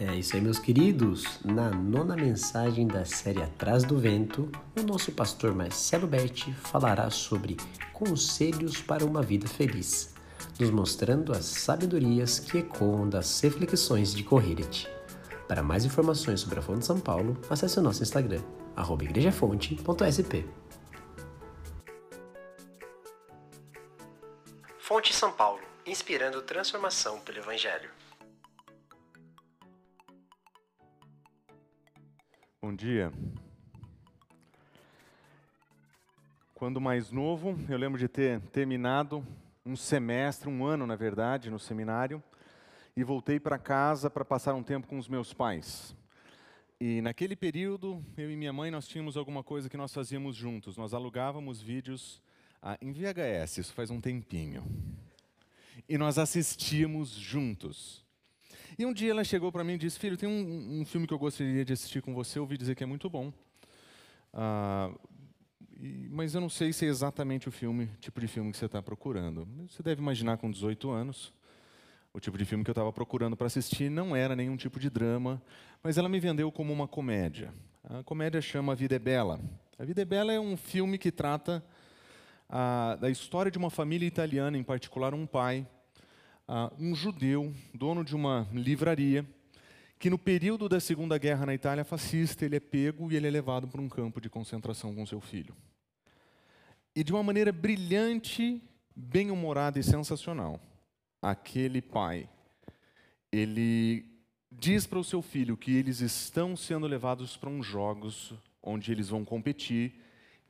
É isso aí, meus queridos. Na nona mensagem da série Atrás do Vento, o nosso pastor Marcelo Berti falará sobre conselhos para uma vida feliz, nos mostrando as sabedorias que ecoam das reflexões de Corrieret. Para mais informações sobre a Fonte São Paulo, acesse o nosso Instagram, igrejafonte.sp. Fonte São Paulo, inspirando transformação pelo Evangelho. Bom dia. Quando mais novo, eu lembro de ter terminado um semestre, um ano na verdade, no seminário, e voltei para casa para passar um tempo com os meus pais. E naquele período, eu e minha mãe, nós tínhamos alguma coisa que nós fazíamos juntos. Nós alugávamos vídeos ah, em VHS, isso faz um tempinho. E nós assistíamos juntos. E um dia ela chegou para mim e disse: Filho, tem um, um, filme que eu gostaria de assistir com você. Ouvi dizer que é muito bom. Ah, e, mas eu não sei se é exatamente o filme, tipo de filme que você está procurando. Você deve imaginar com 18 anos. O tipo de filme que eu estava procurando para assistir não era nenhum tipo de drama, mas ela me vendeu como uma comédia. A comédia chama A Vida é Bela. A Vida é Bela é um filme que trata ah, da história de uma família italiana, em particular um pai uh, um judeu, dono de uma livraria, que no período da Segunda Guerra na Itália fascista, ele é pego e ele é levado para um campo de concentração com seu filho. E de uma maneira brilhante, bem-humorada e sensacional, aquele pai, ele diz para o seu filho que eles estão sendo levados para uns jogos onde eles vão competir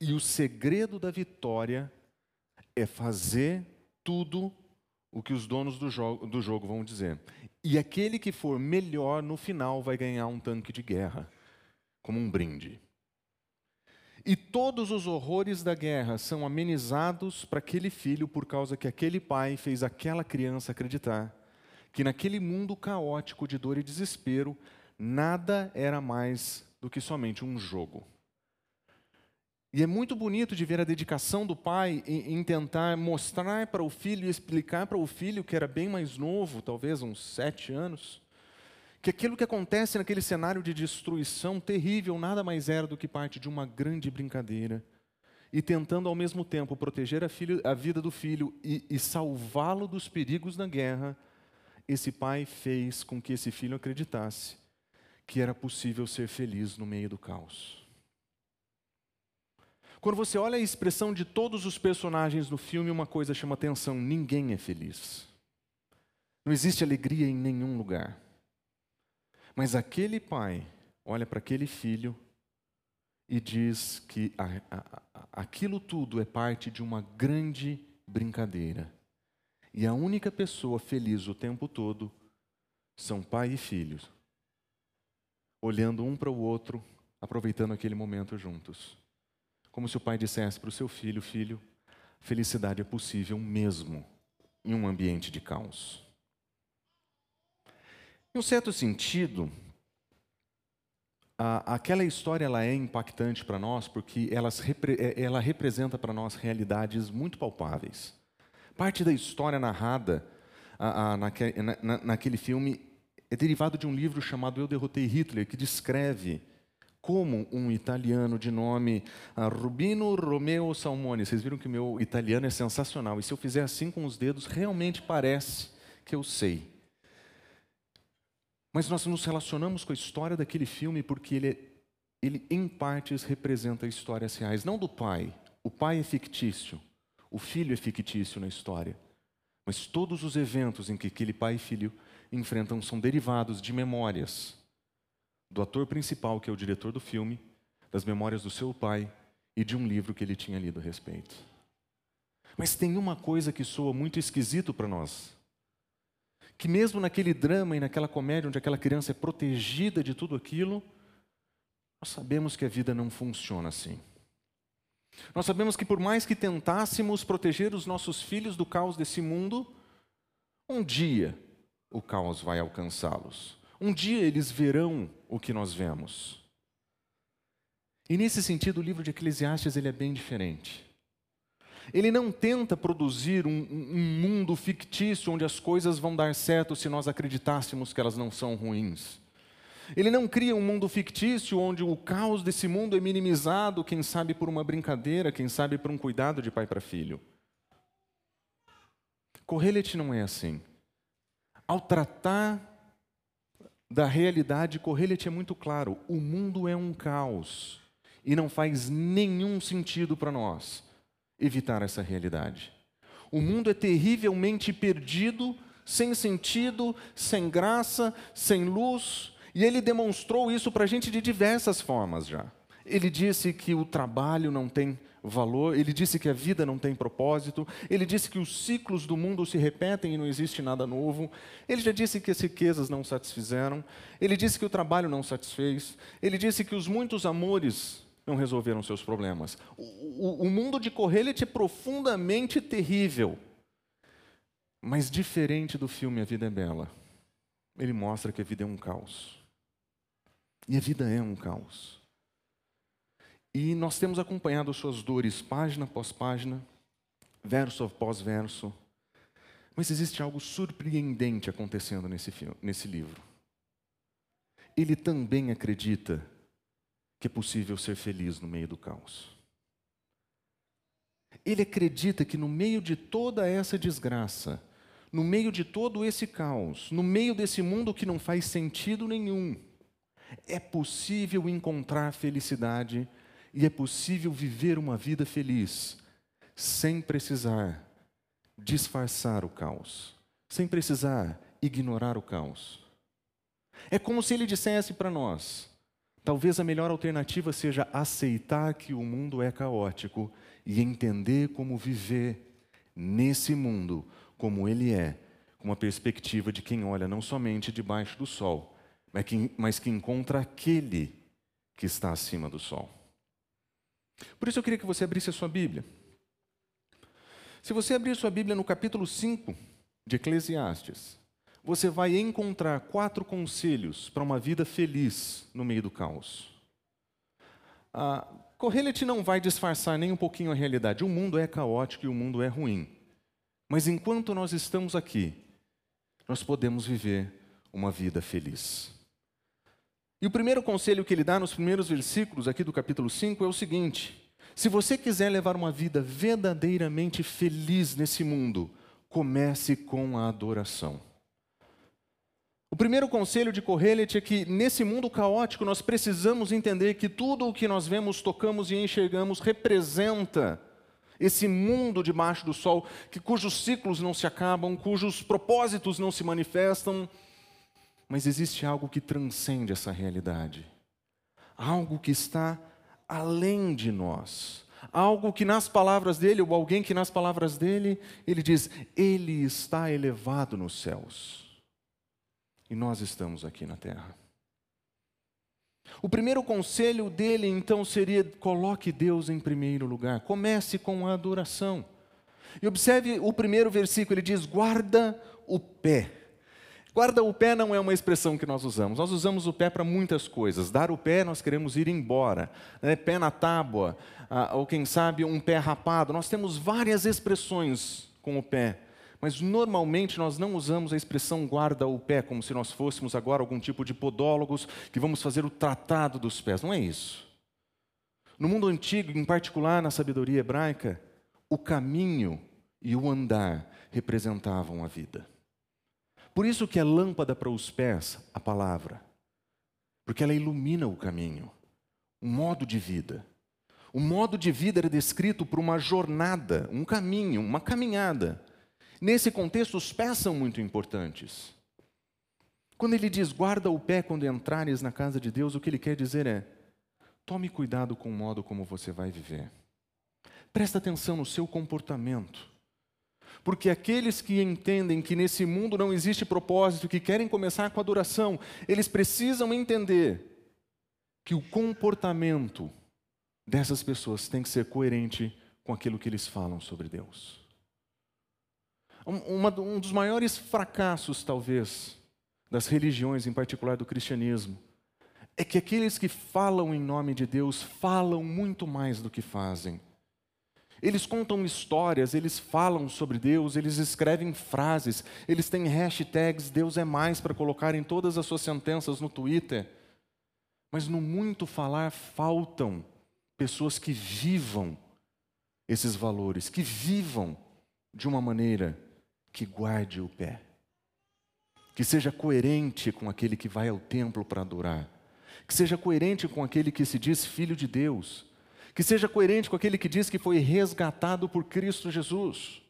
e o segredo da vitória é fazer tudo o que os donos do jogo, do jogo vão dizer. E aquele que for melhor no final vai ganhar um tanque de guerra, como um brinde. E todos os horrores da guerra são amenizados para aquele filho por causa que aquele pai fez aquela criança acreditar que naquele mundo caótico de dor e desespero, nada era mais do que somente um jogo. E é muito bonito de ver a dedicação do pai em, em tentar mostrar para o filho e explicar para o filho, que era bem mais novo, talvez uns sete anos, que aquilo que acontece naquele cenário de destruição terrível nada mais era do que parte de uma grande brincadeira. E tentando ao mesmo tempo proteger a, filho, a vida do filho e, e salvá-lo dos perigos da guerra, esse pai fez com que esse filho acreditasse que era possível ser feliz no meio do caos. Quando você olha a expressão de todos os personagens no filme, uma coisa chama atenção: ninguém é feliz. Não existe alegria em nenhum lugar. Mas aquele pai olha para aquele filho e diz que a, a, a, aquilo tudo é parte de uma grande brincadeira. E a única pessoa feliz o tempo todo são pai e filhos, olhando um para o outro, aproveitando aquele momento juntos. Como se o pai dissesse para o seu filho: Filho, felicidade é possível mesmo em um ambiente de caos. Em um certo sentido, a, aquela história ela é impactante para nós porque ela, é, ela representa para nós realidades muito palpáveis. Parte da história narrada a, a, naque, na, naquele filme é derivado de um livro chamado Eu Derrotei Hitler, que descreve como um italiano de nome ah, Rubino Romeo Salmone. Vocês viram que o meu italiano é sensacional. E se eu fizer assim com os dedos, realmente parece que eu sei. Mas nós nos relacionamos com a história daquele filme porque ele, é, ele em partes, representa histórias reais. Não do pai. O pai é fictício. O filho é fictício na história. Mas todos os eventos em que aquele pai e filho enfrentam são derivados de memórias do ator principal, que é o diretor do filme, das memórias do seu pai e de um livro que ele tinha lido a respeito. Mas tem uma coisa que soa muito esquisito para nós. Que mesmo naquele drama e naquela comédia onde aquela criança é protegida de tudo aquilo, nós sabemos que a vida não funciona assim. Nós sabemos que por mais que tentássemos proteger os nossos filhos do caos desse mundo, um dia o caos vai alcançá-los. Um dia eles verão o que nós vemos. E nesse sentido, o livro de Eclesiastes ele é bem diferente. Ele não tenta produzir um, um, mundo fictício onde as coisas vão dar certo se nós acreditássemos que elas não são ruins. Ele não cria um mundo fictício onde o caos desse mundo é minimizado, quem sabe por uma brincadeira, quem sabe por um cuidado de pai para filho. Correlete não é assim. Ao tratar da realidade, Correlete é muito claro: o mundo é um caos e não faz nenhum sentido para nós evitar essa realidade. O mundo é terrivelmente perdido, sem sentido, sem graça, sem luz, e ele demonstrou isso para a gente de diversas formas já. Ele disse que o trabalho não tem valor, ele disse que a vida não tem propósito, ele disse que os ciclos do mundo se repetem e não existe nada novo, ele já disse que as riquezas não satisfizeram, ele disse que o trabalho não satisfez, ele disse que os muitos amores não resolveram seus problemas. O, o, o mundo de Correlete é profundamente terrível, mas diferente do filme A Vida é Bela. Ele mostra que a vida é um caos. E a vida é um caos. E nós temos acompanhado suas dores página após página, verso após verso. Mas existe algo surpreendente acontecendo nesse, filme, nesse livro. Ele também acredita que é possível ser feliz no meio do caos. Ele acredita que no meio de toda essa desgraça, no meio de todo esse caos, no meio desse mundo que não faz sentido nenhum, é possível encontrar felicidade e é possível viver uma vida feliz sem precisar disfarçar o caos, sem precisar ignorar o caos. É como se ele dissesse para nós: Talvez a melhor alternativa seja aceitar que o mundo é caótico e entender como viver nesse mundo como ele é, com uma perspectiva de quem olha não somente debaixo do sol, mas que, mas que encontra aquele que está acima do sol. Por isso eu queria que você abrisse a sua Bíblia. Se você abrir sua Bíblia no capítulo 5 de Eclesiastes, você vai encontrar quatro conselhos para uma vida feliz no meio do caos. A Correlete não vai disfarçar nem um pouquinho a realidade. O mundo é caótico e o mundo é ruim. Mas enquanto nós estamos aqui, nós podemos viver uma vida feliz. E o primeiro conselho que ele dá nos primeiros versículos aqui do capítulo 5 é o seguinte: se você quiser levar uma vida verdadeiramente feliz nesse mundo, comece com a adoração. O primeiro conselho de Correlet é que nesse mundo caótico nós precisamos entender que tudo o que nós vemos, tocamos e enxergamos representa esse mundo debaixo do sol, que cujos ciclos não se acabam, cujos propósitos não se manifestam, mas existe algo que transcende essa realidade. Algo que está além de nós. Algo que nas palavras dele, ou alguém que nas palavras dele, ele diz: Ele está elevado nos céus. E nós estamos aqui na terra. O primeiro conselho dele, então, seria: coloque Deus em primeiro lugar. Comece com a adoração. E observe o primeiro versículo, ele diz: guarda o pé. Guarda o pé não é uma expressão que nós usamos. Nós usamos o pé para muitas coisas. Dar o pé, nós queremos ir embora. Né? Pé na tábua, ah, ou quem sabe um pé rapado. Nós temos várias expressões com o pé. Mas normalmente nós não usamos a expressão guarda o pé como se nós fôssemos agora algum tipo de podólogos que vamos fazer o tratado dos pés. Não é isso. No mundo antigo, em particular na sabedoria hebraica, o caminho e o andar representavam a vida. Por isso que é lâmpada para os pés a palavra, porque ela ilumina o caminho, um modo de vida. O modo de vida era descrito por uma jornada, um caminho, uma caminhada. Nesse contexto, os pés são muito importantes. Quando ele diz guarda o pé quando entrares na casa de Deus, o que ele quer dizer é: tome cuidado com o modo como você vai viver. Presta atenção no seu comportamento. Porque aqueles que entendem que nesse mundo não existe propósito, que querem começar com adoração, eles precisam entender que o comportamento dessas pessoas tem que ser coerente com aquilo que eles falam sobre Deus um dos maiores fracassos, talvez, das religiões, em particular do cristianismo, é que aqueles que falam em nome de Deus falam muito mais do que fazem. Eles contam histórias, eles falam sobre Deus, eles escrevem frases, eles têm hashtags Deus é mais para colocar em todas as suas sentenças no Twitter. Mas no muito falar faltam pessoas que vivam esses valores, que vivam de uma maneira que guarde o pé, que seja coerente com aquele que vai ao templo para adorar, que seja coerente com aquele que se diz filho de Deus, que seja coerente com aquele que diz que foi resgatado por Cristo Jesus.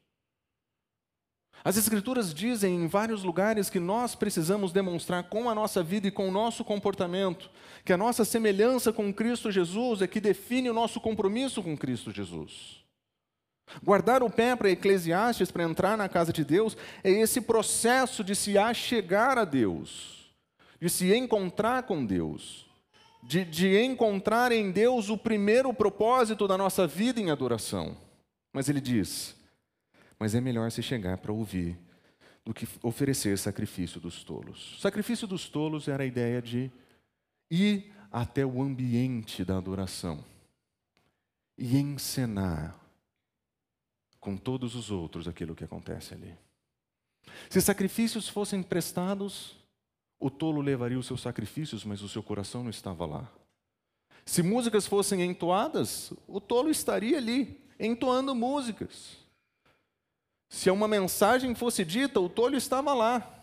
As Escrituras dizem em vários lugares que nós precisamos demonstrar com a nossa vida e com o nosso comportamento que a nossa semelhança com Cristo Jesus é que define o nosso compromisso com Cristo Jesus. Guardar o pé para Eclesiastes, para entrar na casa de Deus, é esse processo de se achegar a Deus, de se encontrar com Deus, de, de encontrar em Deus o primeiro propósito da nossa vida em adoração. Mas ele diz: mas é melhor se chegar para ouvir do que oferecer sacrifício dos tolos. sacrifício dos tolos era a ideia de ir até o ambiente da adoração e encenar com todos os outros aquilo que acontece ali. Se sacrifícios fossem prestados, o tolo levaria os seus sacrifícios, mas o seu coração não estava lá. Se músicas fossem entoadas, o tolo estaria ali, entoando músicas. Se uma mensagem fosse dita, o tolo estava lá.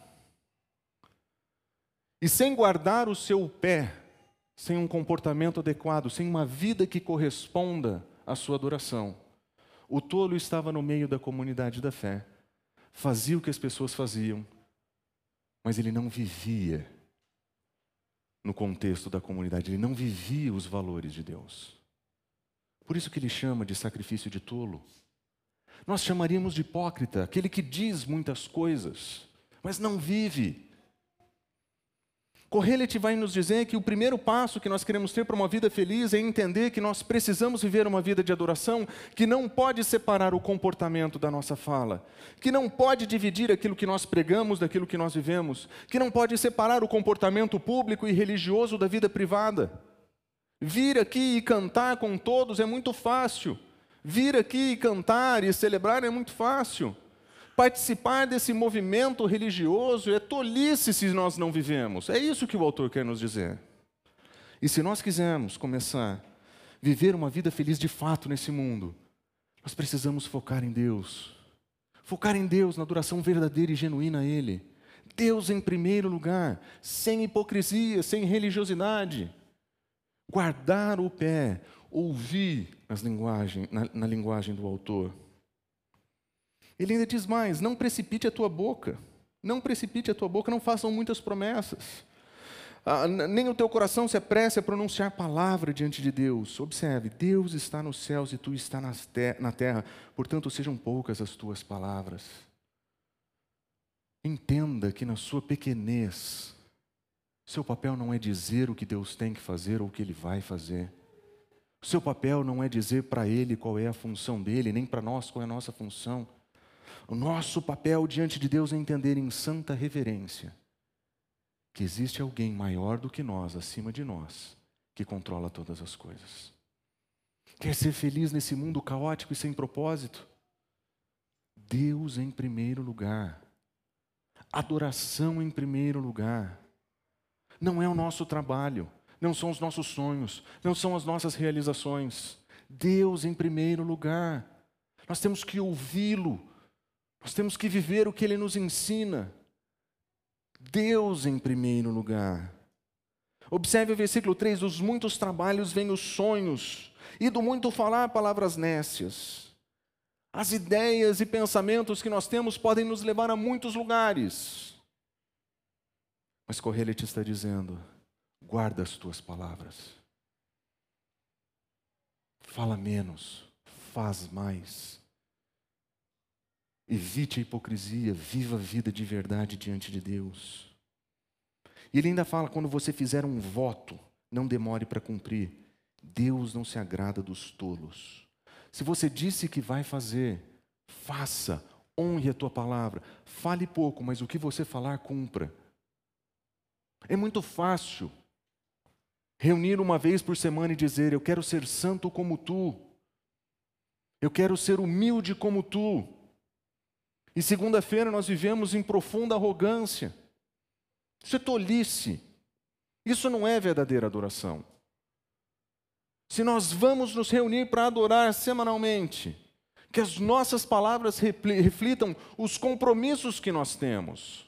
E sem guardar o seu pé, sem um comportamento adequado, sem uma vida que corresponda à sua adoração, o tolo estava no meio da comunidade da fé, fazia o que as pessoas faziam, mas ele não vivia no contexto da comunidade, ele não vivia os valores de Deus. Por isso que ele chama de sacrifício de tolo. Nós chamaríamos de hipócrita, aquele que diz muitas coisas, mas não vive. Correlet vai nos dizer que o primeiro passo que nós queremos ter para uma vida feliz é entender que nós precisamos viver uma vida de adoração que não pode separar o comportamento da nossa fala, que não pode dividir aquilo que nós pregamos daquilo que nós vivemos, que não pode separar o comportamento público e religioso da vida privada. Vir aqui e cantar com todos é muito fácil. Vir aqui e cantar e celebrar é muito fácil. Participar desse movimento religioso é tolice se nós não vivemos. É isso que o autor quer nos dizer. E se nós quisermos começar a viver uma vida feliz de fato nesse mundo, nós precisamos focar em Deus. Focar em Deus, na adoração verdadeira e genuína a Ele. Deus em primeiro lugar, sem hipocrisia, sem religiosidade. Guardar o pé, ouvir nas linguagem, na, na linguagem do autor. Ele ainda diz mais: não precipite a tua boca, não precipite a tua boca, não façam muitas promessas. Ah, nem o teu coração se apresse a pronunciar palavra diante de Deus. Observe, Deus está nos céus e tu está na terra, portanto, sejam poucas as tuas palavras. Entenda que na sua pequenez, seu papel não é dizer o que Deus tem que fazer ou o que Ele vai fazer. Seu papel não é dizer para ele qual é a função dele, nem para nós qual é a nossa função. O nosso papel diante de Deus é entender em santa reverência que existe alguém maior do que nós, acima de nós, que controla todas as coisas. Quer ser feliz nesse mundo caótico e sem propósito? Deus em primeiro lugar. Adoração em primeiro lugar. Não é o nosso trabalho, não são os nossos sonhos, não são as nossas realizações. Deus em primeiro lugar. Nós temos que ouvi-lo, nós temos que viver o que ele nos ensina. Deus em primeiro lugar. Observe o versículo 3: dos muitos trabalhos vêm os sonhos, e do muito falar palavras nécias. As ideias e pensamentos que nós temos podem nos levar a muitos lugares. Mas Correia está dizendo: guarda as tuas palavras. Fala menos, faz mais. Evite a hipocrisia, viva a vida de verdade diante de Deus. E ele ainda fala: quando você fizer um voto, não demore para cumprir. Deus não se agrada dos tolos. Se você disse que vai fazer, faça, honre a tua palavra. Fale pouco, mas o que você falar, cumpra. É muito fácil reunir uma vez por semana e dizer: Eu quero ser santo como tu, eu quero ser humilde como tu. E segunda-feira nós vivemos em profunda arrogância. Isso é tolice. Isso não é verdadeira adoração. Se nós vamos nos reunir para adorar semanalmente, que as nossas palavras reflitam os compromissos que nós temos.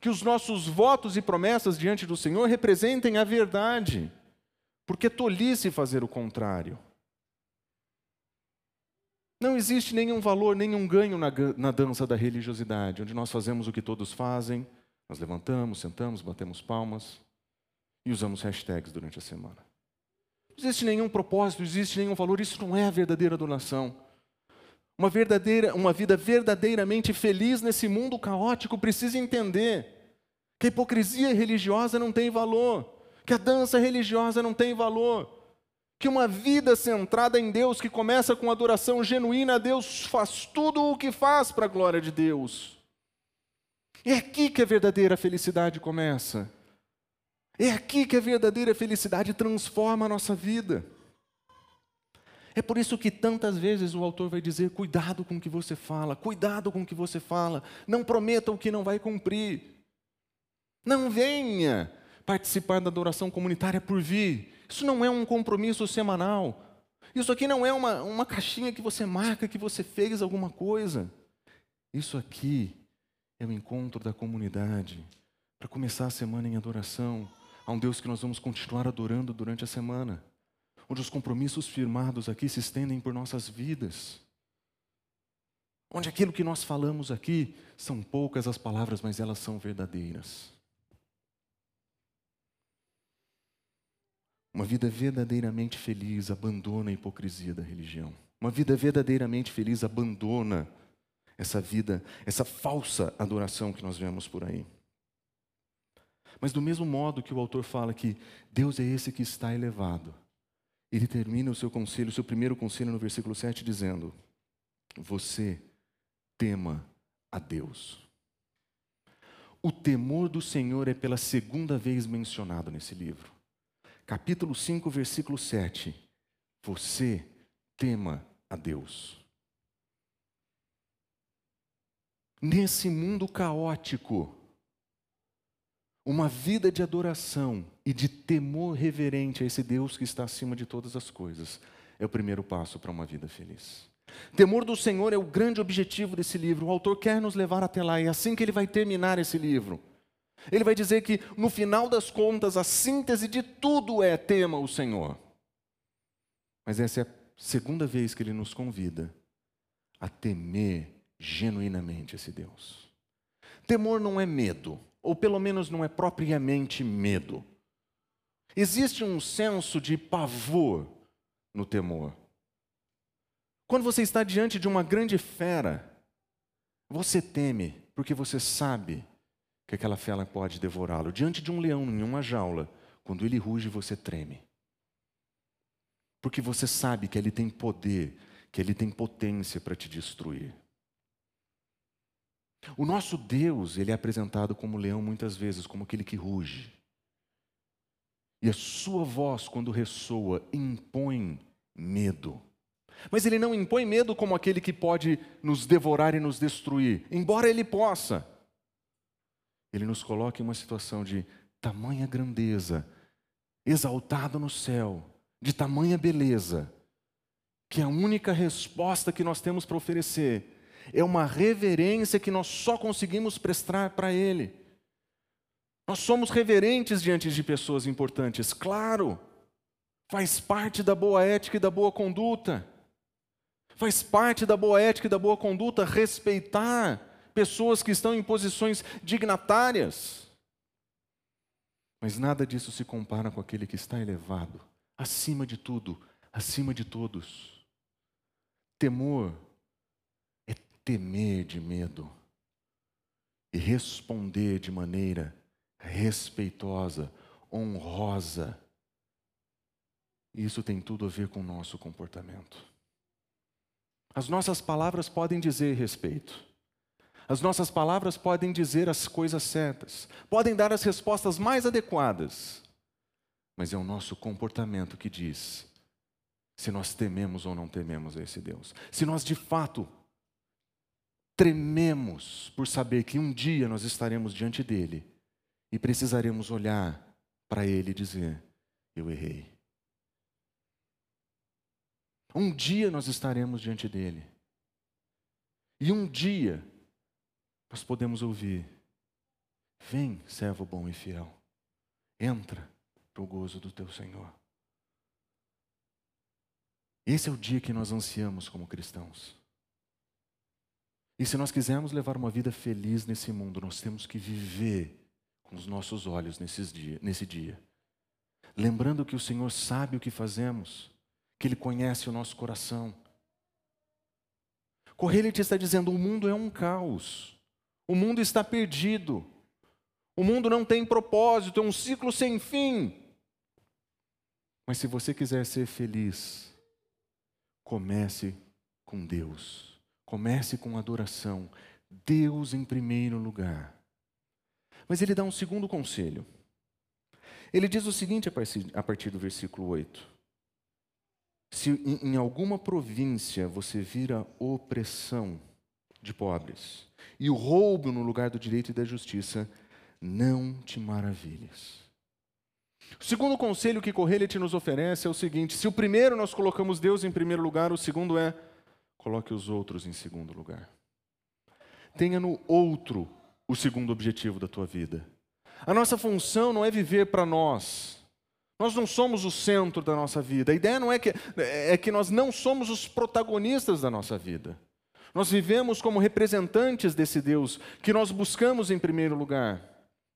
Que os nossos votos e promessas diante do Senhor representem a verdade, porque tolice fazer o contrário. Não existe nenhum valor, nenhum ganho na, na dança da religiosidade, onde nós fazemos o que todos fazem, nós levantamos, sentamos, batemos palmas e usamos hashtags durante a semana. Não existe nenhum propósito, não existe nenhum valor, isso não é a verdadeira adoração. Uma, verdadeira, uma vida verdadeiramente feliz nesse mundo caótico precisa entender que a hipocrisia religiosa não tem valor, que a dança religiosa não tem valor, que uma vida centrada em Deus, que começa com adoração genuína a Deus, faz tudo o que faz para a glória de Deus. É aqui que a verdadeira felicidade começa. É aqui que a verdadeira felicidade transforma a nossa vida. É por isso que tantas vezes o autor vai dizer: cuidado com o que você fala, cuidado com o que você fala, não prometa o que não vai cumprir. Não venha participar da adoração comunitária por vir, isso não é um compromisso semanal. Isso aqui não é uma, uma caixinha que você marca que você fez alguma coisa. Isso aqui é o encontro da comunidade para começar a semana em adoração a um Deus que nós vamos continuar adorando durante a semana, onde os compromissos firmados aqui se estendem por nossas vidas. Onde aquilo que nós falamos aqui são poucas as palavras, mas elas são verdadeiras. Uma vida verdadeiramente feliz abandona a hipocrisia da religião. Uma vida verdadeiramente feliz abandona essa vida, essa falsa adoração que nós vemos por aí. Mas do mesmo modo que o autor fala que Deus é esse que está elevado, ele termina o seu conselho, o seu primeiro conselho no versículo 7 dizendo: Você tema a Deus. O temor do Senhor é pela segunda vez mencionado nesse livro capítulo 5, versículo 7. Você tema a Deus. Nesse mundo caótico, uma vida de adoração e de temor reverente a esse Deus que está acima de todas as coisas é o primeiro passo para uma vida feliz. Temor do Senhor é o grande objetivo desse livro. O autor quer nos levar até lá, e é assim que ele vai terminar esse livro. Ele vai dizer que, no final das contas, a síntese de tudo é tema o Senhor. Mas essa é a segunda vez que ele nos convida a temer genuinamente esse Deus. Temor não é medo, ou pelo menos não é propriamente medo. Existe um senso de pavor no temor. Quando você está diante de uma grande fera, você teme, porque você sabe que aquela fera pode devorá-lo. Diante de um leão em uma jaula, quando ele ruge, você treme. Porque você sabe que ele tem poder, que ele tem potência para te destruir. O nosso Deus, ele é apresentado como leão muitas vezes, como aquele que ruge. E a sua voz, quando ressoa, impõe medo. Mas ele não impõe medo como aquele que pode nos devorar e nos destruir, embora ele possa. Ele nos coloca em uma situação de tamanha grandeza, exaltado no céu, de tamanha beleza, que a única resposta que nós temos para oferecer é uma reverência que nós só conseguimos prestar para Ele. Nós somos reverentes diante de pessoas importantes, claro, faz parte da boa ética e da boa conduta. Faz parte da boa ética e da boa conduta respeitar pessoas que estão em posições dignatárias. Mas nada disso se compara com aquele que está elevado, acima de tudo, acima de todos. Temor é temer de medo e responder de maneira respeitosa, honrosa. Isso tem tudo a ver com o nosso comportamento. As nossas palavras podem dizer respeito. As nossas palavras podem dizer as coisas certas, podem dar as respostas mais adequadas, mas é o nosso comportamento que diz se nós tememos ou não tememos esse Deus. Se nós de fato trememos por saber que um dia nós estaremos diante dele E precisaremos olhar para Ele e dizer: Eu errei. Um dia nós estaremos diante dele. E um dia nós podemos ouvir: Vem, servo bom e fiel, entra para o gozo do teu Senhor. Esse é o dia que nós ansiamos como cristãos. E se nós quisermos levar uma vida feliz nesse mundo, nós temos que viver com os nossos olhos nesses dia, nesse dia. Lembrando que o Senhor sabe o que fazemos, que Ele conhece o nosso coração. Correia está dizendo: o mundo é um caos, o mundo está perdido, o mundo não tem propósito, é um ciclo sem fim. Mas se você quiser ser feliz, Comece com Deus. Comece com adoração. Deus em primeiro lugar. Mas ele dá um segundo conselho. Ele diz o seguinte a partir do versículo 8: Se em alguma província você vira opressão de pobres e o roubo no lugar do direito e da justiça, não te maravilhes. O segundo conselho que Correlete nos oferece é o seguinte: se o primeiro nós colocamos Deus em primeiro lugar, o segundo é coloque os outros em segundo lugar. Tenha no outro o segundo objetivo da tua vida. A nossa função não é viver para nós. Nós não somos o centro da nossa vida. A ideia não é que, é que nós não somos os protagonistas da nossa vida. Nós vivemos como representantes desse Deus que nós buscamos em primeiro lugar.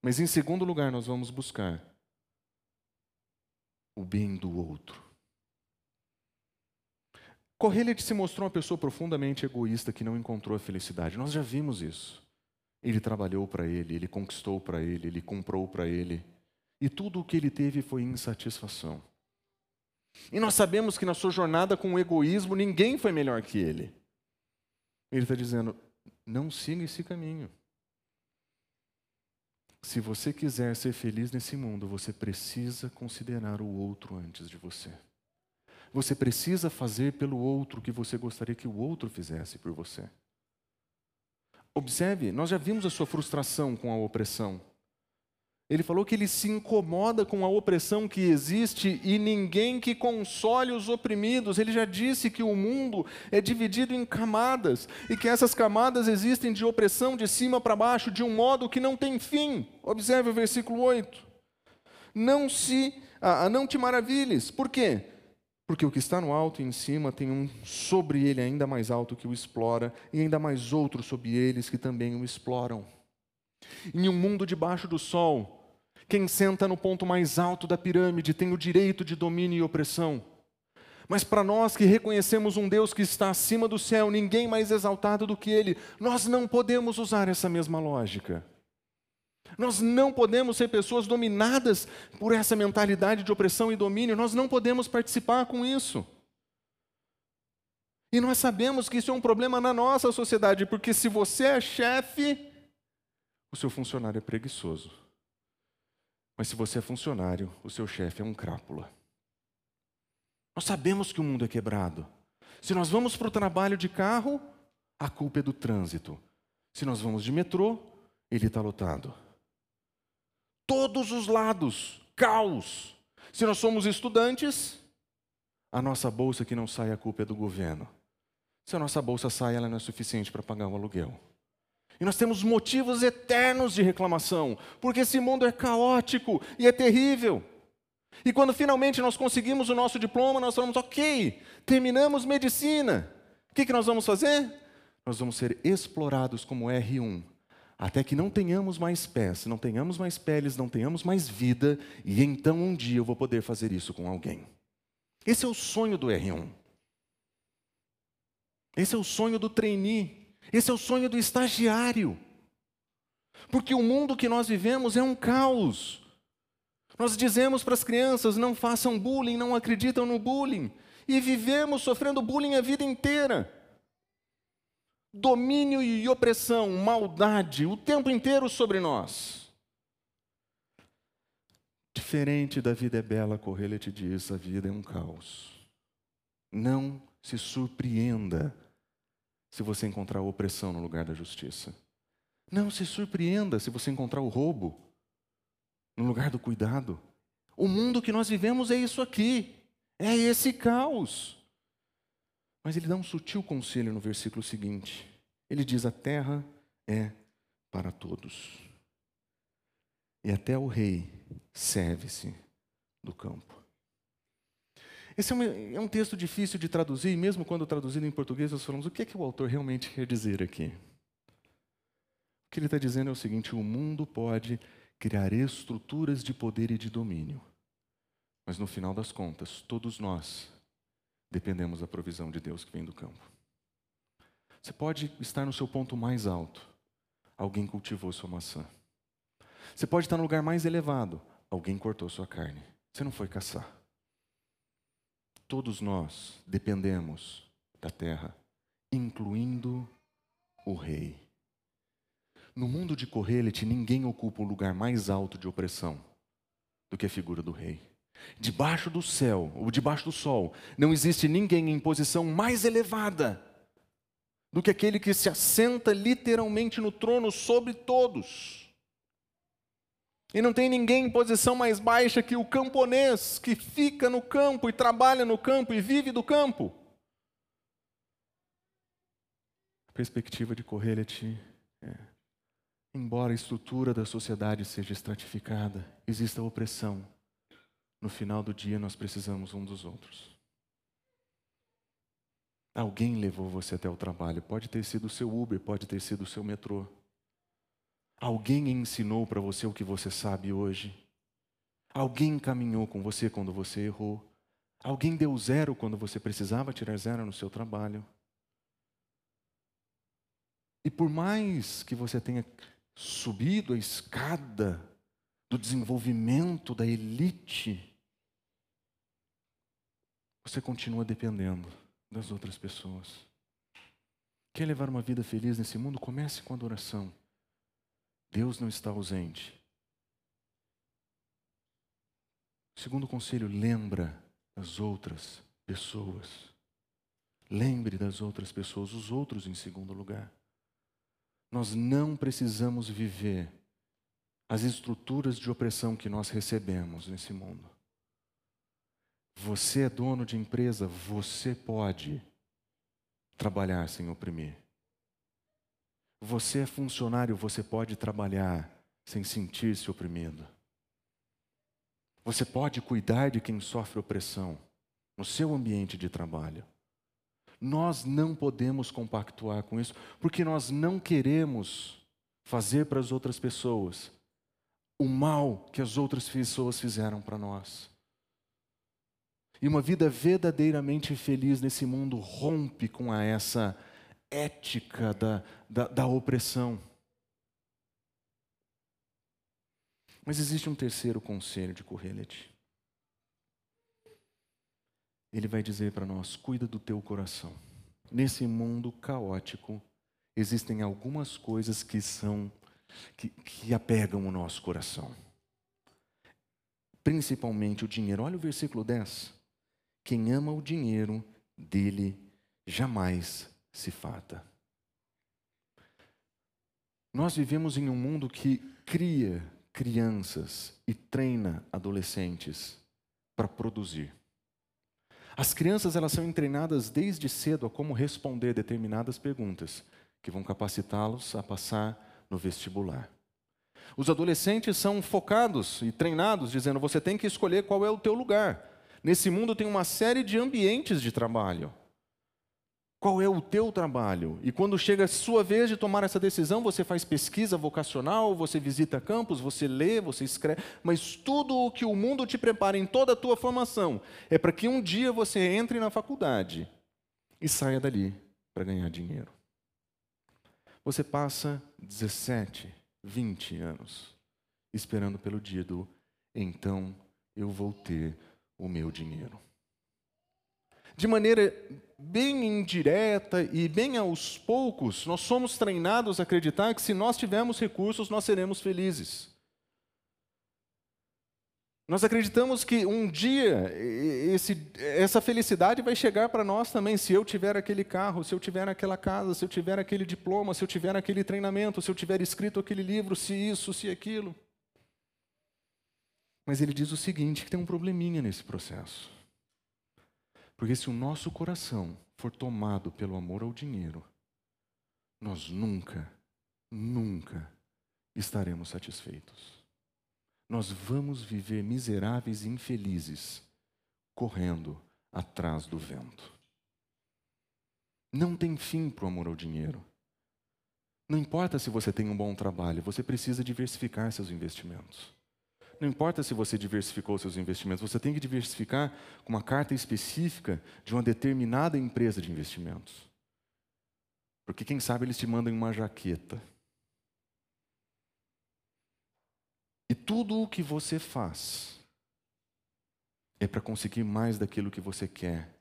Mas em segundo lugar, nós vamos buscar o bem do outro. Correia se mostrou uma pessoa profundamente egoísta que não encontrou a felicidade. Nós já vimos isso. Ele trabalhou para ele, ele conquistou para ele, ele comprou para ele. E tudo o que ele teve foi insatisfação. E nós sabemos que na sua jornada com o egoísmo, ninguém foi melhor que ele. Ele está dizendo: não siga esse caminho. Se você quiser ser feliz nesse mundo, você precisa considerar o outro antes de você. Você precisa fazer pelo outro o que você gostaria que o outro fizesse por você. Observe, nós já vimos a sua frustração com a opressão. Ele falou que ele se incomoda com a opressão que existe e ninguém que console os oprimidos. Ele já disse que o mundo é dividido em camadas e que essas camadas existem de opressão de cima para baixo de um modo que não tem fim. Observe o versículo 8. Não se ah, não te maravilhes. Por quê? Porque o que está no alto e em cima tem um sobre ele ainda mais alto que o explora e ainda mais outro sobre eles que também o exploram. Em um mundo debaixo do sol, quem senta no ponto mais alto da pirâmide tem o direito de domínio e opressão. Mas para nós que reconhecemos um Deus que está acima do céu, ninguém mais exaltado do que Ele, nós não podemos usar essa mesma lógica. Nós não podemos ser pessoas dominadas por essa mentalidade de opressão e domínio, nós não podemos participar com isso. E nós sabemos que isso é um problema na nossa sociedade, porque se você é chefe, o seu funcionário é preguiçoso. Mas se você é funcionário, o seu chefe é um crápula. Nós sabemos que o mundo é quebrado. Se nós vamos para o trabalho de carro, a culpa é do trânsito. Se nós vamos de metrô, ele está lotado. Todos os lados, caos. Se nós somos estudantes, a nossa bolsa que não sai, a culpa é do governo. Se a nossa bolsa sai, ela não é suficiente para pagar o aluguel. E nós temos motivos eternos de reclamação, porque esse mundo é caótico e é terrível. E quando finalmente nós conseguimos o nosso diploma, nós falamos, ok, terminamos medicina. O que, que nós vamos fazer? Nós vamos ser explorados como R1, até que não tenhamos mais pés, não tenhamos mais peles, não tenhamos mais vida, e então um dia eu vou poder fazer isso com alguém. Esse é o sonho do R1. Esse é o sonho do trainee. Esse é o sonho do estagiário. Porque o mundo que nós vivemos é um caos. Nós dizemos para as crianças: não façam bullying, não acreditam no bullying. E vivemos sofrendo bullying a vida inteira. Domínio e opressão, maldade, o tempo inteiro sobre nós. Diferente da vida é bela, Correia te diz: a vida é um caos. Não se surpreenda se você encontrar opressão no lugar da justiça. Não se surpreenda se você encontrar o roubo. no lugar do cuidado. O mundo que nós vivemos é isso aqui, é esse caos. Mas ele dá um sutil conselho no versículo seguinte. Ele diz: A terra é para todos, e até o rei serve-se do campo. Esse é um, é um, texto difícil de traduzir, e mesmo quando traduzido em português, nós falamos o que é que o autor realmente quer dizer aqui. O que ele está dizendo é o seguinte: o mundo pode criar estruturas de poder e de domínio, mas no final das contas, todos nós dependemos da provisão de Deus que vem do campo. Você pode estar no seu ponto mais alto, alguém cultivou sua maçã. Você pode estar no lugar mais elevado, alguém cortou sua carne. Você não foi caçar. Todos nós dependemos da terra, incluindo o rei. No mundo de Correlete, ninguém ocupa o lugar mais alto de opressão do que a figura do rei. Debaixo do céu, ou debaixo do sol, não existe ninguém em posição mais elevada do que aquele que se assenta literalmente no trono sobre todos. E não tem ninguém em posição mais baixa que o camponês que fica no campo e trabalha no campo e vive do campo. A perspectiva de Correlete é, embora a estrutura da sociedade seja estratificada, exista opressão no final do dia nós precisamos um dos outros. Alguém levou você até o trabalho, pode ter sido o seu Uber, pode ter sido o seu metrô. Alguém ensinou para você o que você sabe hoje. Alguém caminhou com você quando você errou. Alguém deu zero quando você precisava tirar zero no seu trabalho. E por mais que você tenha subido a escada do desenvolvimento da elite, você continua dependendo das outras pessoas. Quer levar uma vida feliz nesse mundo? Comece com adoração. Deus não está ausente. Segundo conselho, lembra das outras pessoas. Lembre das outras pessoas, os outros em segundo lugar. Nós não precisamos viver as estruturas de opressão que nós recebemos nesse mundo. Você é dono de empresa, você pode trabalhar sem oprimir. Você é funcionário, você pode trabalhar sem sentir-se oprimido. Você pode cuidar de quem sofre opressão no seu ambiente de trabalho. Nós não podemos compactuar com isso, porque nós não queremos fazer para as outras pessoas o mal que as outras pessoas fizeram para nós. E uma vida verdadeiramente feliz nesse mundo rompe com essa ética da, da, da opressão. Mas existe um terceiro conselho de Correlete. Ele vai dizer para nós: cuida do teu coração. Nesse mundo caótico, existem algumas coisas que são que, que apegam o nosso coração. Principalmente o dinheiro. Olha o versículo 10. Quem ama o dinheiro, dele jamais se fata. Nós vivemos em um mundo que cria crianças e treina adolescentes para produzir. As crianças elas são treinadas desde cedo a como responder determinadas perguntas que vão capacitá-los a passar no vestibular. Os adolescentes são focados e treinados, dizendo: você tem que escolher qual é o teu lugar. Nesse mundo tem uma série de ambientes de trabalho. Qual é o teu trabalho? E quando chega a sua vez de tomar essa decisão, você faz pesquisa vocacional, você visita campos, você lê, você escreve, mas tudo o que o mundo te prepara em toda a tua formação é para que um dia você entre na faculdade e saia dali para ganhar dinheiro. Você passa 17, 20 anos esperando pelo dia do então eu vou ter o meu dinheiro. De maneira bem indireta e bem aos poucos, nós somos treinados a acreditar que se nós tivermos recursos, nós seremos felizes. Nós acreditamos que um dia esse, essa felicidade vai chegar para nós também. Se eu tiver aquele carro, se eu tiver aquela casa, se eu tiver aquele diploma, se eu tiver aquele treinamento, se eu tiver escrito aquele livro, se isso, se aquilo. Mas ele diz o seguinte: que tem um probleminha nesse processo. Porque se o nosso coração for tomado pelo amor ao dinheiro, nós nunca, nunca estaremos satisfeitos. Nós vamos viver miseráveis e infelizes, correndo atrás do vento. Não tem fim para o amor ao dinheiro. Não importa se você tem um bom trabalho, você precisa diversificar seus investimentos. Não importa se você diversificou seus investimentos, você tem que diversificar com uma carta específica de uma determinada empresa de investimentos. Porque quem sabe eles te mandam uma jaqueta. E tudo o que você faz é para conseguir mais daquilo que você quer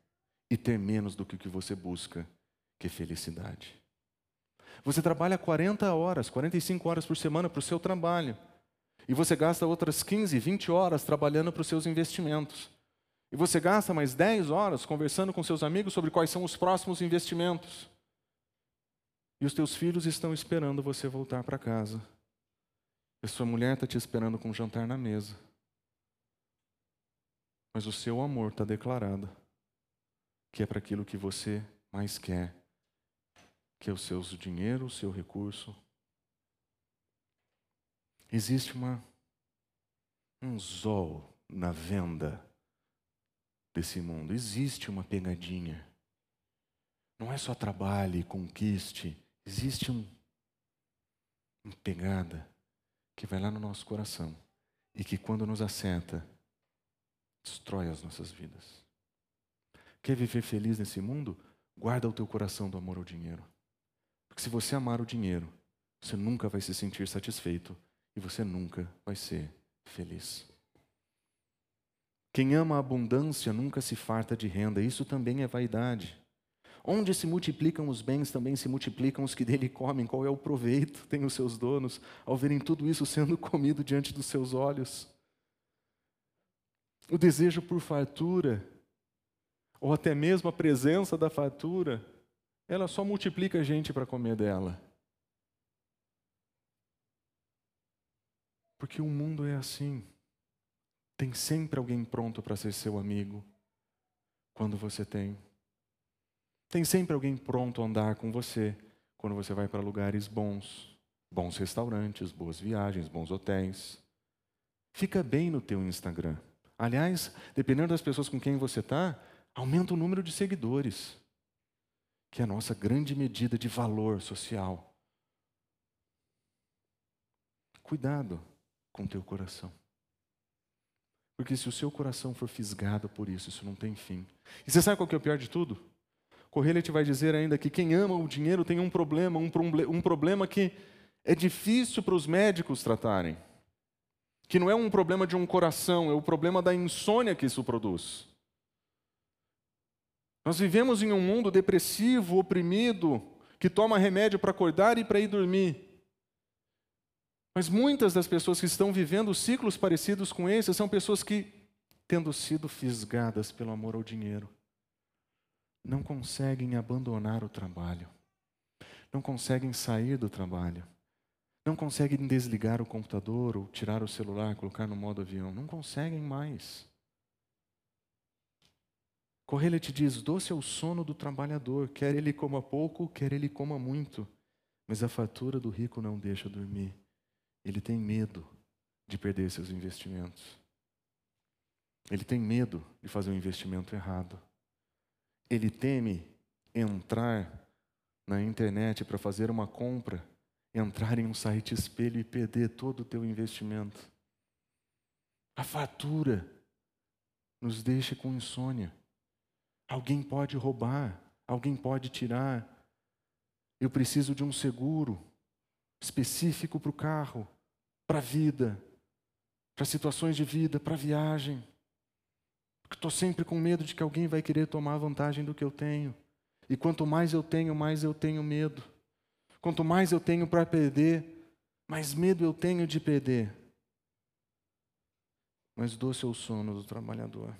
e ter menos do que o que você busca, que é felicidade. Você trabalha 40 horas, 45 horas por semana para o seu trabalho. E você gasta outras 15, 20 horas trabalhando para os seus investimentos. E você gasta mais 10 horas conversando com seus amigos sobre quais são os próximos investimentos. E os teus filhos estão esperando você voltar para casa. E sua mulher está te esperando com um jantar na mesa. Mas o seu amor está declarado, que é para aquilo que você mais quer, que é o seu dinheiro, o seu recurso. Existe uma, um zol na venda desse mundo. Existe uma pegadinha. Não é só trabalhe, conquiste. Existe um, uma pegada que vai lá no nosso coração e que, quando nos acerta, destrói as nossas vidas. Quer viver feliz nesse mundo? Guarda o teu coração do amor ao dinheiro. Porque se você amar o dinheiro, você nunca vai se sentir satisfeito e você nunca vai ser feliz. Quem ama a abundância nunca se farta de renda, isso também é vaidade. Onde se multiplicam os bens, também se multiplicam os que dele comem. Qual é o proveito? Tem os seus donos ao verem tudo isso sendo comido diante dos seus olhos. O desejo por fartura, ou até mesmo a presença da fartura, ela só multiplica gente para comer dela. Porque o mundo é assim. Tem sempre alguém pronto para ser seu amigo quando você tem. Tem sempre alguém pronto a andar com você quando você vai para lugares bons, bons restaurantes, boas viagens, bons hotéis. Fica bem no teu Instagram. Aliás, dependendo das pessoas com quem você está, aumenta o número de seguidores, que é a nossa grande medida de valor social. Cuidado com teu coração. Porque se o seu coração for fisgado por isso, isso não tem fim. E você sabe qual que é o pior de tudo? Correlet vai dizer ainda que quem ama o dinheiro tem um problema, um, um problema que é difícil para os médicos tratarem. Que não é um problema de um coração, é o problema da insônia que isso produz. Nós vivemos em um mundo depressivo, oprimido, que toma remédio para acordar e para ir dormir. Mas muitas das pessoas que estão vivendo ciclos parecidos com esses são pessoas que, tendo sido fisgadas pelo amor ao dinheiro, não conseguem abandonar o trabalho, não conseguem sair do trabalho, não conseguem desligar o computador ou tirar o celular, colocar no modo avião, não conseguem mais. Correia te diz: doce é o sono do trabalhador, quer ele coma pouco, quer ele coma muito, mas a fatura do rico não deixa dormir. Ele tem medo de perder seus investimentos. Ele tem medo de fazer um investimento errado. Ele teme entrar na internet para fazer uma compra, entrar em um site espelho e perder todo o teu investimento. A fatura nos deixa com insônia. Alguém pode roubar, alguém pode tirar. Eu preciso de um seguro específico para o carro para a vida, para situações de vida, para viagem. Porque estou sempre com medo de que alguém vai querer tomar vantagem do que eu tenho. E quanto mais eu tenho, mais eu tenho medo. Quanto mais eu tenho para perder, mais medo eu tenho de perder. Mas doce é o sono do trabalhador.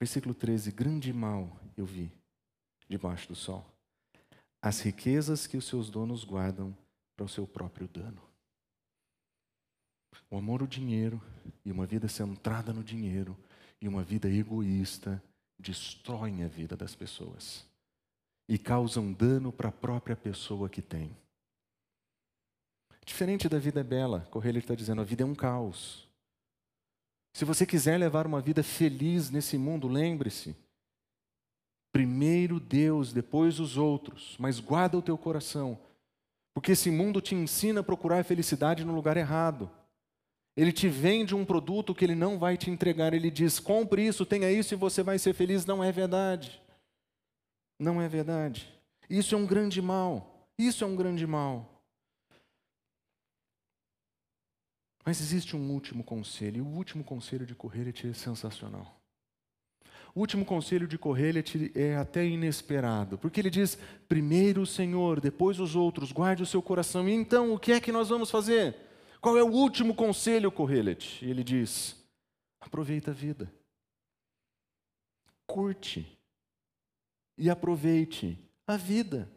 Versículo 13: Grande mal eu vi debaixo do sol as riquezas que os seus donos guardam para o seu próprio dano. O amor ao dinheiro e uma vida centrada no dinheiro e uma vida egoísta destroem a vida das pessoas e causam dano para a própria pessoa que tem. Diferente da vida bela, Correia está dizendo, a vida é um caos. Se você quiser levar uma vida feliz nesse mundo, lembre-se, primeiro Deus, depois os outros, mas guarda o teu coração, porque esse mundo te ensina a procurar a felicidade no lugar errado. Ele te vende um produto que ele não vai te entregar. Ele diz: compre isso, tenha isso e você vai ser feliz. Não é verdade. Não é verdade. Isso é um grande mal. Isso é um grande mal. Mas existe um último conselho, e o último conselho de Correlet é sensacional. O último conselho de Correlet é até inesperado, porque ele diz: primeiro o Senhor, depois os outros, guarde o seu coração. E então, o que é que nós vamos fazer? Qual é o último conselho, Correlet? Ele diz: aproveita a vida. Curte e aproveite a vida.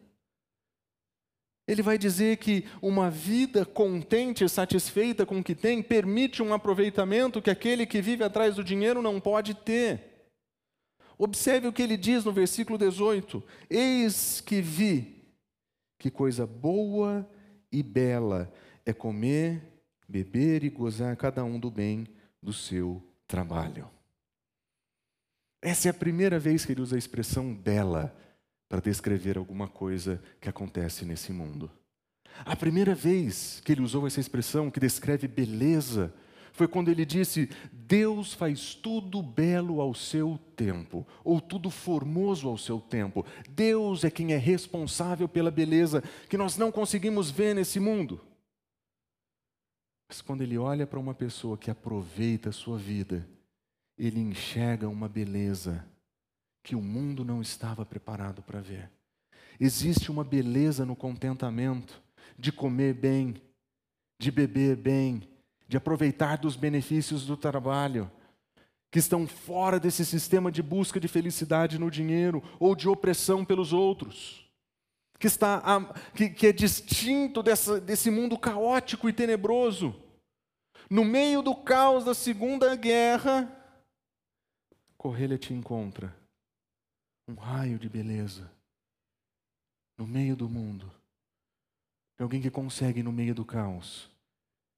Ele vai dizer que uma vida contente e satisfeita com o que tem permite um aproveitamento que aquele que vive atrás do dinheiro não pode ter. Observe o que ele diz no versículo 18: Eis que vi que coisa boa e bela é comer beber e gozar cada um do bem do seu trabalho. Essa é a primeira vez que ele usa a expressão bela para descrever alguma coisa que acontece nesse mundo. A primeira vez que ele usou essa expressão que descreve beleza foi quando ele disse: Deus faz tudo belo ao seu tempo, ou tudo formoso ao seu tempo. Deus é quem é responsável pela beleza que nós não conseguimos ver nesse mundo. Mas quando ele olha para uma pessoa que aproveita a sua vida, ele enxerga uma beleza que o mundo não estava preparado para ver. Existe uma beleza no contentamento de comer bem, de beber bem, de aproveitar dos benefícios do trabalho, que estão fora desse sistema de busca de felicidade no dinheiro ou de opressão pelos outros, que, está, que, que é distinto dessa, desse mundo caótico e tenebroso. No meio do caos da Segunda Guerra, Correia te encontra um raio de beleza no meio do mundo. É alguém que consegue, no meio do caos,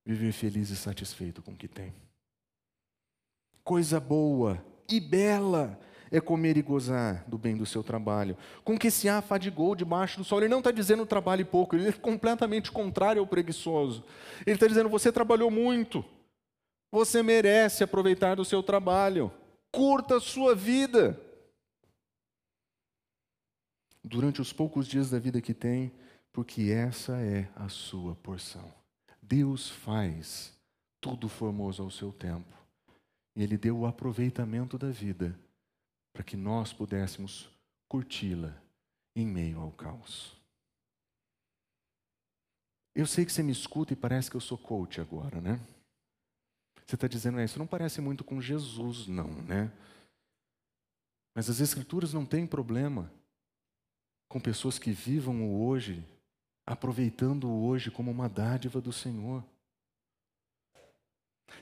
viver feliz e satisfeito com o que tem. Coisa boa e bela é comer e gozar do bem do seu trabalho. Com que se afadigou debaixo do sol. Ele não está dizendo trabalhe pouco, ele é completamente contrário ao preguiçoso. Ele está dizendo: você trabalhou muito, você merece aproveitar do seu trabalho, curta a sua vida. Durante os poucos dias da vida que tem, porque essa é a sua porção. Deus faz tudo formoso ao seu tempo. E Ele deu o aproveitamento da vida para que nós pudéssemos curti-la em meio ao caos. Eu sei que você me escuta e parece que eu sou coach agora, né? Você está dizendo, é, isso não parece muito com Jesus, não, né? Mas as Escrituras não têm problema com pessoas que vivam o hoje, aproveitando hoje como uma dádiva do Senhor.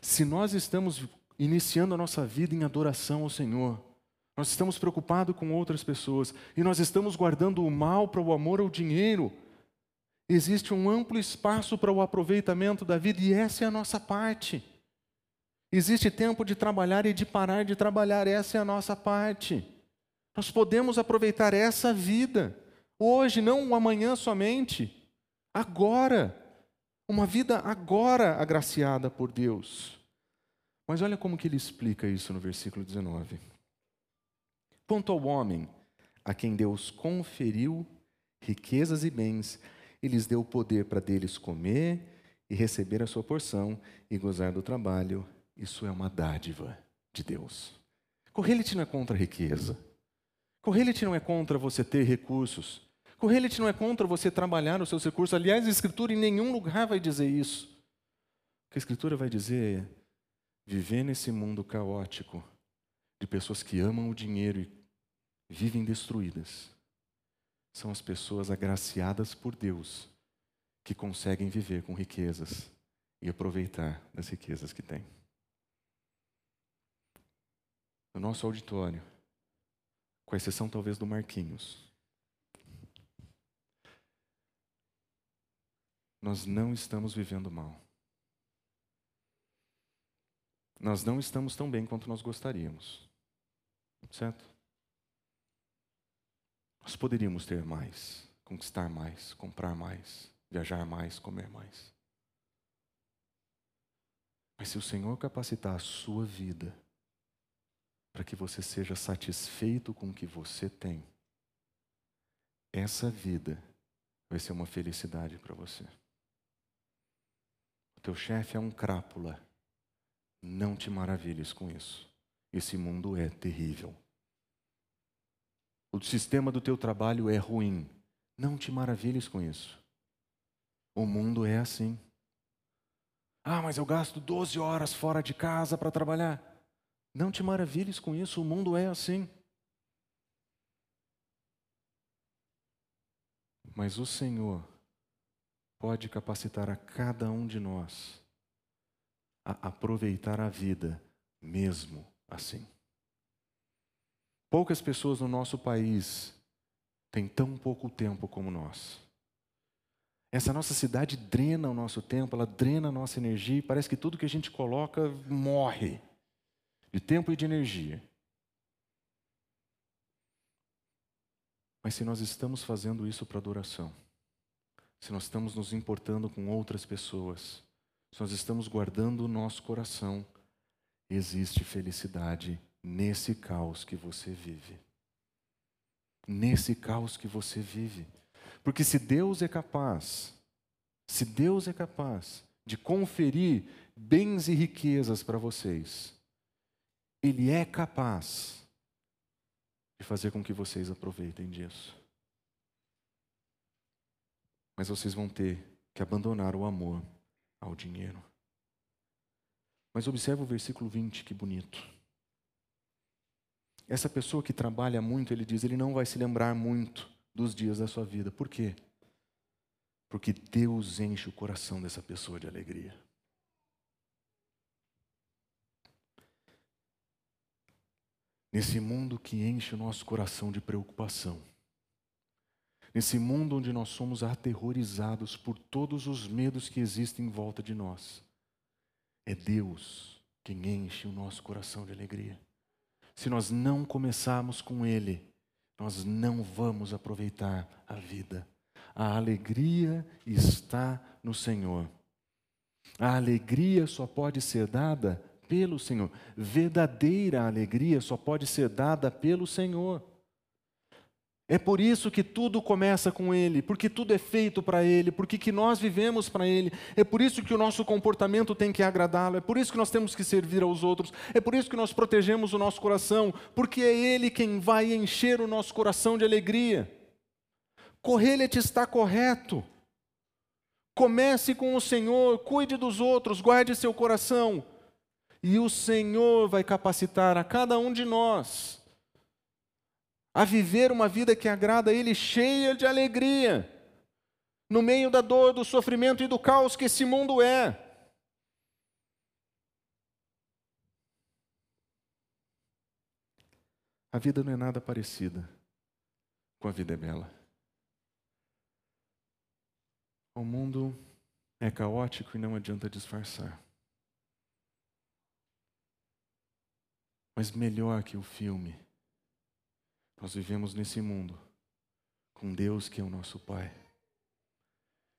Se nós estamos iniciando a nossa vida em adoração ao Senhor, nós estamos preocupados com outras pessoas e nós estamos guardando o mal para o amor ao dinheiro. Existe um amplo espaço para o aproveitamento da vida e essa é a nossa parte. Existe tempo de trabalhar e de parar de trabalhar, essa é a nossa parte. Nós podemos aproveitar essa vida, hoje, não o amanhã somente, agora. Uma vida agora agraciada por Deus. Mas olha como que ele explica isso no versículo 19. Quanto ao homem a quem Deus conferiu riquezas e bens, e lhes deu o poder para deles comer e receber a sua porção e gozar do trabalho, isso é uma dádiva de Deus. Correlite não é contra a riqueza. Correlite não é contra você ter recursos. Correlite não é contra você trabalhar os seus recursos. Aliás, a Escritura em nenhum lugar vai dizer isso. O que a Escritura vai dizer é viver nesse mundo caótico de pessoas que amam o dinheiro e vivem destruídas são as pessoas agraciadas por Deus que conseguem viver com riquezas e aproveitar das riquezas que tem. No nosso auditório, com exceção talvez do Marquinhos, nós não estamos vivendo mal. Nós não estamos tão bem quanto nós gostaríamos. Certo? Nós poderíamos ter mais, conquistar mais, comprar mais, viajar mais, comer mais. Mas se o Senhor capacitar a sua vida para que você seja satisfeito com o que você tem, essa vida vai ser uma felicidade para você. Teu chefe é um crápula. Não te maravilhes com isso. Esse mundo é terrível. O sistema do teu trabalho é ruim. Não te maravilhes com isso. O mundo é assim. Ah, mas eu gasto 12 horas fora de casa para trabalhar. Não te maravilhes com isso, o mundo é assim. Mas o Senhor pode capacitar a cada um de nós a aproveitar a vida mesmo assim. Poucas pessoas no nosso país têm tão pouco tempo como nós. Essa nossa cidade drena o nosso tempo, ela drena a nossa energia e parece que tudo que a gente coloca morre de tempo e de energia. Mas se nós estamos fazendo isso para adoração, se nós estamos nos importando com outras pessoas, se nós estamos guardando o nosso coração, existe felicidade nesse caos que você vive. Nesse caos que você vive. Porque se Deus é capaz, se Deus é capaz de conferir bens e riquezas para vocês, Ele é capaz de fazer com que vocês aproveitem disso. Mas vocês vão ter que abandonar o amor ao dinheiro. Mas observa o versículo 20, que bonito. Essa pessoa que trabalha muito, ele diz, ele não vai se lembrar muito dos dias da sua vida. Por quê? Porque Deus enche o coração dessa pessoa de alegria. Nesse mundo que enche o nosso coração de preocupação, nesse mundo onde nós somos aterrorizados por todos os medos que existem em volta de nós, é Deus quem enche o nosso coração de alegria se nós não começarmos com Ele, nós não vamos aproveitar a vida. A alegria está no Senhor. A alegria só pode ser dada pelo Senhor. Verdadeira alegria só pode ser dada pelo Senhor. É por isso que tudo começa com Ele, porque tudo é feito para Ele, porque que nós vivemos para Ele. É por isso que o nosso comportamento tem que agradá-lo, é por isso que nós temos que servir aos outros, é por isso que nós protegemos o nosso coração, porque é Ele quem vai encher o nosso coração de alegria. Correlete está correto. Comece com o Senhor, cuide dos outros, guarde seu coração, e o Senhor vai capacitar a cada um de nós a viver uma vida que agrada a Ele, cheia de alegria, no meio da dor, do sofrimento e do caos que esse mundo é. A vida não é nada parecida com a vida é bela. O mundo é caótico e não adianta disfarçar. Mas melhor que o filme nós vivemos nesse mundo com Deus que é o nosso Pai,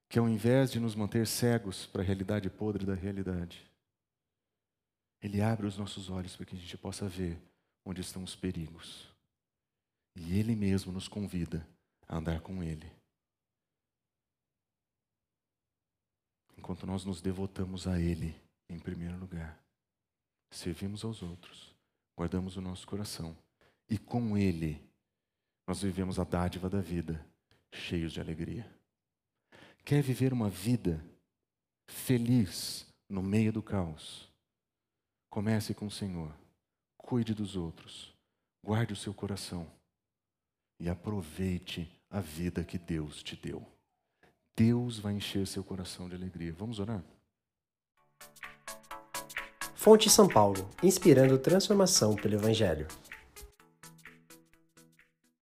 que ao invés de nos manter cegos para a realidade podre da realidade, Ele abre os nossos olhos para que a gente possa ver onde estão os perigos. E Ele mesmo nos convida a andar com Ele. Enquanto nós nos devotamos a Ele em primeiro lugar, servimos aos outros, guardamos o nosso coração e com Ele nós vivemos a dádiva da vida, cheios de alegria. Quer viver uma vida feliz no meio do caos? Comece com o Senhor, cuide dos outros, guarde o seu coração e aproveite a vida que Deus te deu. Deus vai encher seu coração de alegria. Vamos orar? Fonte São Paulo, inspirando transformação pelo Evangelho.